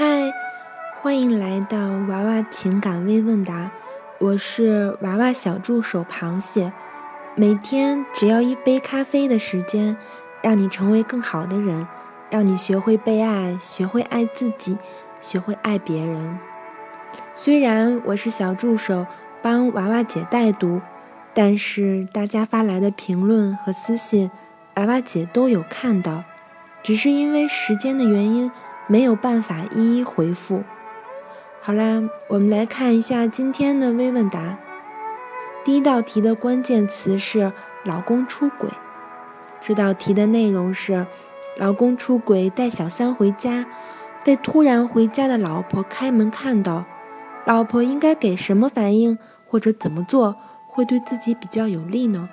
嗨，欢迎来到娃娃情感微问答，我是娃娃小助手螃蟹。每天只要一杯咖啡的时间，让你成为更好的人，让你学会被爱，学会爱自己，学会爱别人。虽然我是小助手，帮娃娃姐带读，但是大家发来的评论和私信，娃娃姐都有看到，只是因为时间的原因。没有办法一一回复。好啦，我们来看一下今天的微问答。第一道题的关键词是“老公出轨”。这道题的内容是：老公出轨带小三回家，被突然回家的老婆开门看到，老婆应该给什么反应或者怎么做会对自己比较有利呢？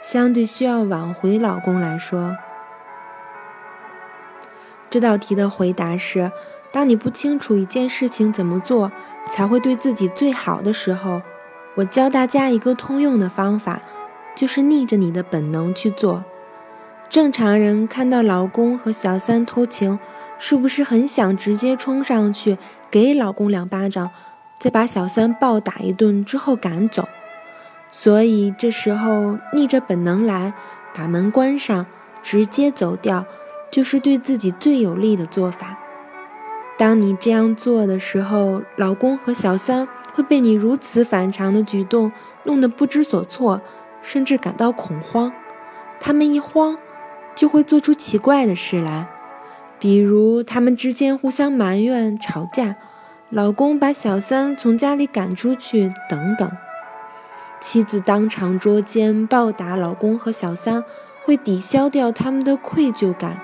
相对需要挽回老公来说。这道题的回答是：当你不清楚一件事情怎么做才会对自己最好的时候，我教大家一个通用的方法，就是逆着你的本能去做。正常人看到老公和小三偷情，是不是很想直接冲上去给老公两巴掌，再把小三暴打一顿之后赶走？所以这时候逆着本能来，把门关上，直接走掉。就是对自己最有利的做法。当你这样做的时候，老公和小三会被你如此反常的举动弄得不知所措，甚至感到恐慌。他们一慌，就会做出奇怪的事来，比如他们之间互相埋怨、吵架，老公把小三从家里赶出去等等。妻子当场捉奸暴打老公和小三，会抵消掉他们的愧疚感。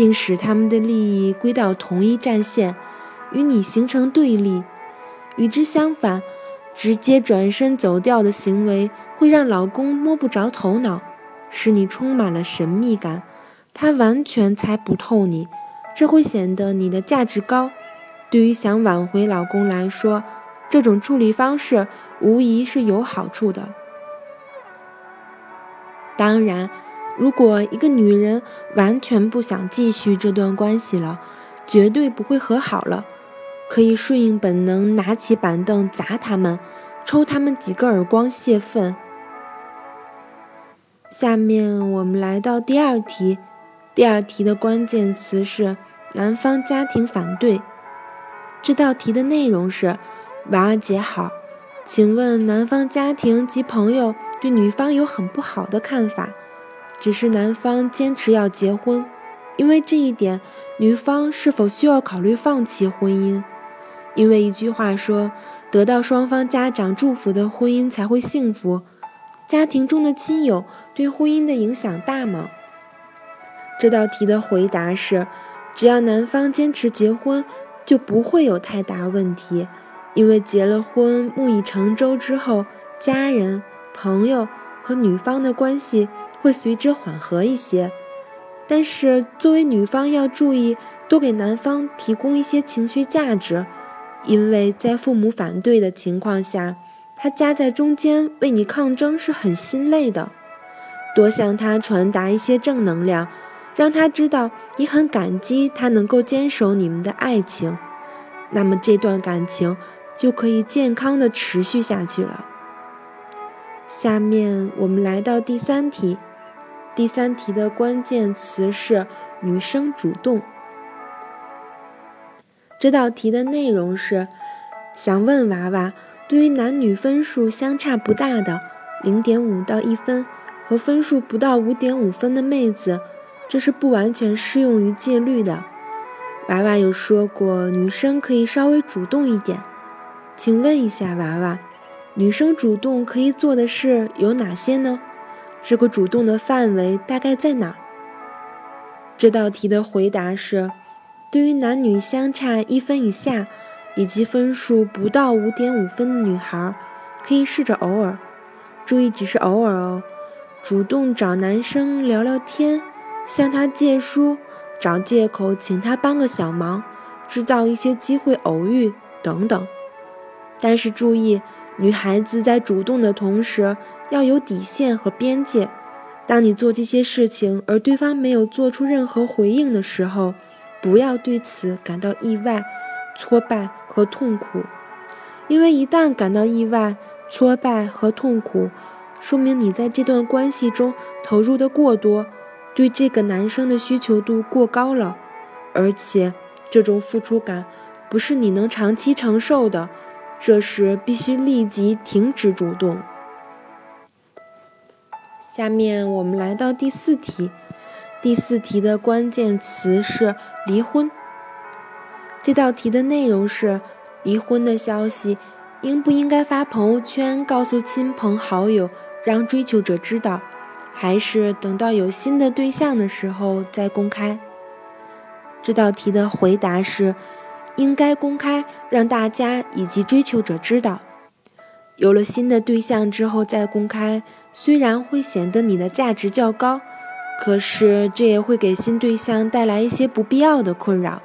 并使他们的利益归到同一战线，与你形成对立。与之相反，直接转身走掉的行为会让老公摸不着头脑，使你充满了神秘感。他完全猜不透你，这会显得你的价值高。对于想挽回老公来说，这种处理方式无疑是有好处的。当然。如果一个女人完全不想继续这段关系了，绝对不会和好了，可以顺应本能，拿起板凳砸他们，抽他们几个耳光泄愤。下面我们来到第二题，第二题的关键词是男方家庭反对。这道题的内容是：娃娃姐好，请问男方家庭及朋友对女方有很不好的看法。只是男方坚持要结婚，因为这一点，女方是否需要考虑放弃婚姻？因为一句话说，得到双方家长祝福的婚姻才会幸福。家庭中的亲友对婚姻的影响大吗？这道题的回答是，只要男方坚持结婚，就不会有太大问题。因为结了婚，木已成舟之后，家人、朋友和女方的关系。会随之缓和一些，但是作为女方要注意多给男方提供一些情绪价值，因为在父母反对的情况下，他夹在中间为你抗争是很心累的。多向他传达一些正能量，让他知道你很感激他能够坚守你们的爱情，那么这段感情就可以健康的持续下去了。下面我们来到第三题。第三题的关键词是女生主动。这道题的内容是想问娃娃，对于男女分数相差不大的零点五到一分和分数不到五点五分的妹子，这是不完全适用于戒律的。娃娃有说过女生可以稍微主动一点，请问一下娃娃，女生主动可以做的事有哪些呢？这个主动的范围大概在哪？这道题的回答是：对于男女相差一分以下，以及分数不到五点五分的女孩，可以试着偶尔，注意只是偶尔哦，主动找男生聊聊天，向他借书，找借口请他帮个小忙，制造一些机会偶遇等等。但是注意，女孩子在主动的同时。要有底线和边界。当你做这些事情，而对方没有做出任何回应的时候，不要对此感到意外，挫败和痛苦。因为一旦感到意外、挫败和痛苦，说明你在这段关系中投入的过多，对这个男生的需求度过高了，而且这种付出感不是你能长期承受的。这时必须立即停止主动。下面我们来到第四题，第四题的关键词是离婚。这道题的内容是：离婚的消息应不应该发朋友圈告诉亲朋好友，让追求者知道，还是等到有新的对象的时候再公开？这道题的回答是。应该公开，让大家以及追求者知道。有了新的对象之后再公开，虽然会显得你的价值较高，可是这也会给新对象带来一些不必要的困扰，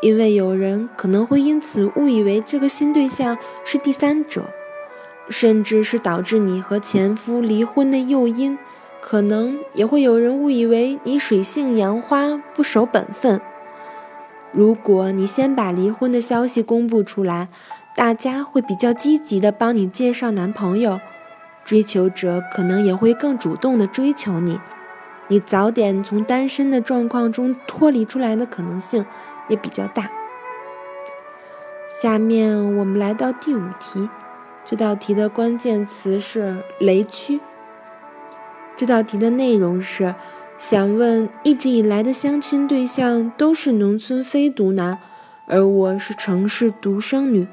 因为有人可能会因此误以为这个新对象是第三者，甚至是导致你和前夫离婚的诱因。可能也会有人误以为你水性杨花，不守本分。如果你先把离婚的消息公布出来，大家会比较积极的帮你介绍男朋友，追求者可能也会更主动的追求你，你早点从单身的状况中脱离出来的可能性也比较大。下面我们来到第五题，这道题的关键词是雷区。这道题的内容是。想问，一直以来的相亲对象都是农村非独男，而我是城市独生女，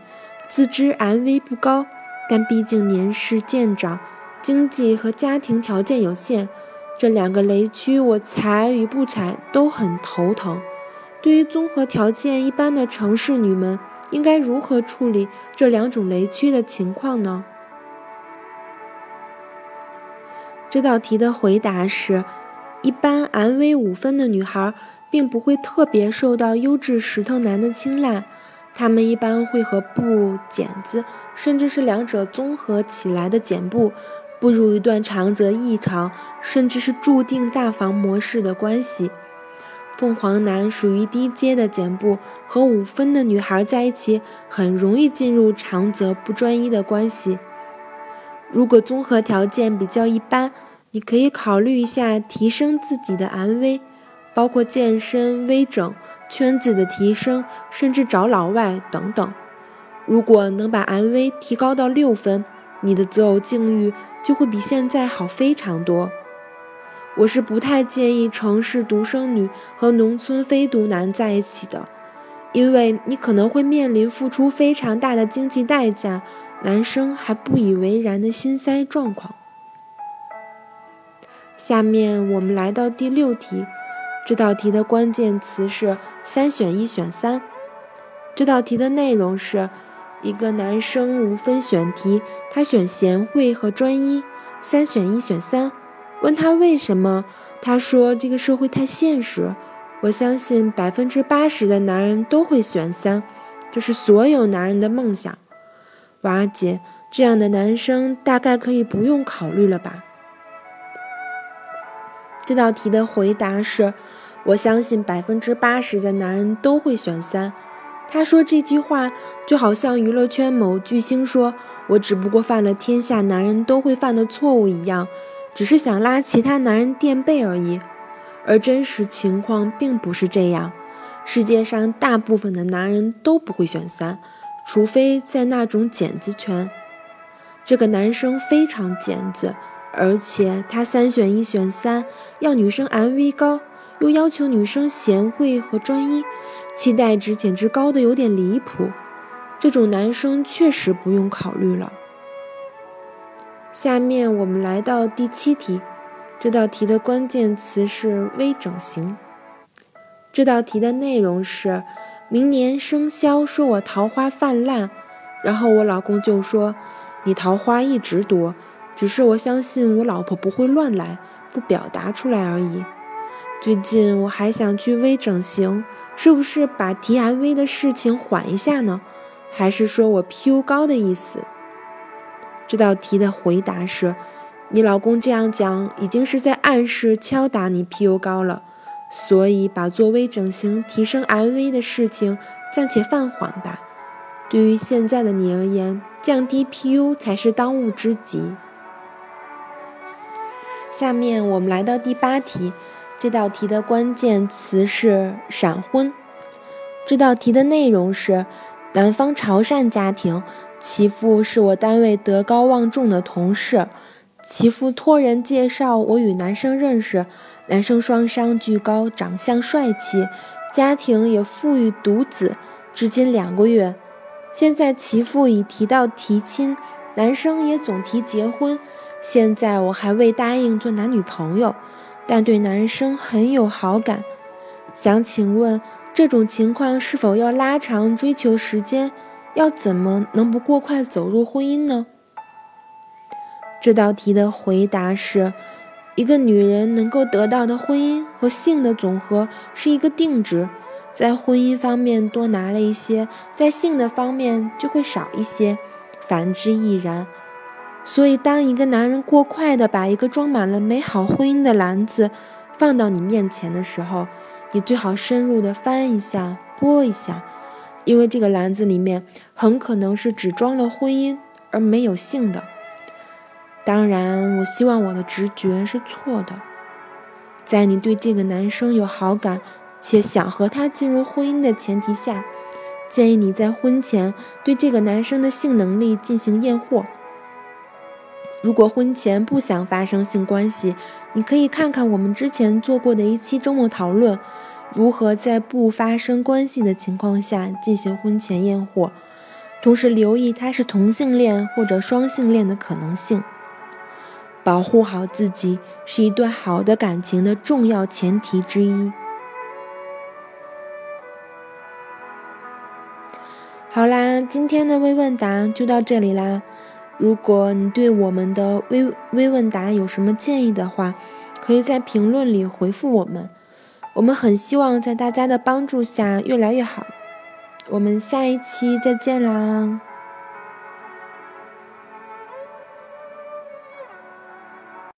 自知安危不高，但毕竟年事渐长，经济和家庭条件有限，这两个雷区我踩与不踩都很头疼。对于综合条件一般的城市女们，应该如何处理这两种雷区的情况呢？这道题的回答是。一般安危五分的女孩，并不会特别受到优质石头男的青睐，他们一般会和布、剪子，甚至是两者综合起来的剪布，步入一段长则异常，甚至是注定大房模式的关系。凤凰男属于低阶的剪布，和五分的女孩在一起，很容易进入长则不专一的关系。如果综合条件比较一般。你可以考虑一下提升自己的安危，包括健身、微整、圈子的提升，甚至找老外等等。如果能把安危提高到六分，你的择偶境遇就会比现在好非常多。我是不太建议城市独生女和农村非独男在一起的，因为你可能会面临付出非常大的经济代价，男生还不以为然的心塞状况。下面我们来到第六题，这道题的关键词是三选一选三。这道题的内容是一个男生无分选题，他选贤惠和专一，三选一选三。问他为什么，他说这个社会太现实。我相信百分之八十的男人都会选三，这是所有男人的梦想。瓦姐，这样的男生大概可以不用考虑了吧？这道题的回答是：我相信百分之八十的男人都会选三。他说这句话就好像娱乐圈某巨星说：“我只不过犯了天下男人都会犯的错误一样，只是想拉其他男人垫背而已。”而真实情况并不是这样。世界上大部分的男人都不会选三，除非在那种剪子圈。这个男生非常剪子。而且他三选一选三，要女生 M V 高，又要求女生贤惠和专一，期待值简直高的有点离谱。这种男生确实不用考虑了。下面我们来到第七题，这道题的关键词是微整形。这道题的内容是：明年生肖说我桃花泛滥，然后我老公就说你桃花一直多。只是我相信我老婆不会乱来，不表达出来而已。最近我还想去微整形，是不是把提安危的事情缓一下呢？还是说我 PU 高的意思？这道题的回答是：你老公这样讲，已经是在暗示敲打你 PU 高了。所以把做微整形提升安危的事情暂且放缓吧。对于现在的你而言，降低 PU 才是当务之急。下面我们来到第八题，这道题的关键词是闪婚。这道题的内容是：男方潮汕家庭，其父是我单位德高望重的同事，其父托人介绍我与男生认识，男生双商巨高，长相帅气，家庭也富裕独子，至今两个月。现在其父已提到提亲，男生也总提结婚。现在我还未答应做男女朋友，但对男生很有好感。想请问，这种情况是否要拉长追求时间？要怎么能不过快走入婚姻呢？这道题的回答是：一个女人能够得到的婚姻和性的总和是一个定值。在婚姻方面多拿了一些，在性的方面就会少一些，反之亦然。所以，当一个男人过快地把一个装满了美好婚姻的篮子放到你面前的时候，你最好深入地翻一下、拨一下，因为这个篮子里面很可能是只装了婚姻而没有性的。当然，我希望我的直觉是错的。在你对这个男生有好感。且想和他进入婚姻的前提下，建议你在婚前对这个男生的性能力进行验货。如果婚前不想发生性关系，你可以看看我们之前做过的一期周末讨论，如何在不发生关系的情况下进行婚前验货，同时留意他是同性恋或者双性恋的可能性。保护好自己是一段好的感情的重要前提之一。好啦，今天的微问答就到这里啦。如果你对我们的微微问答有什么建议的话，可以在评论里回复我们。我们很希望在大家的帮助下越来越好。我们下一期再见啦！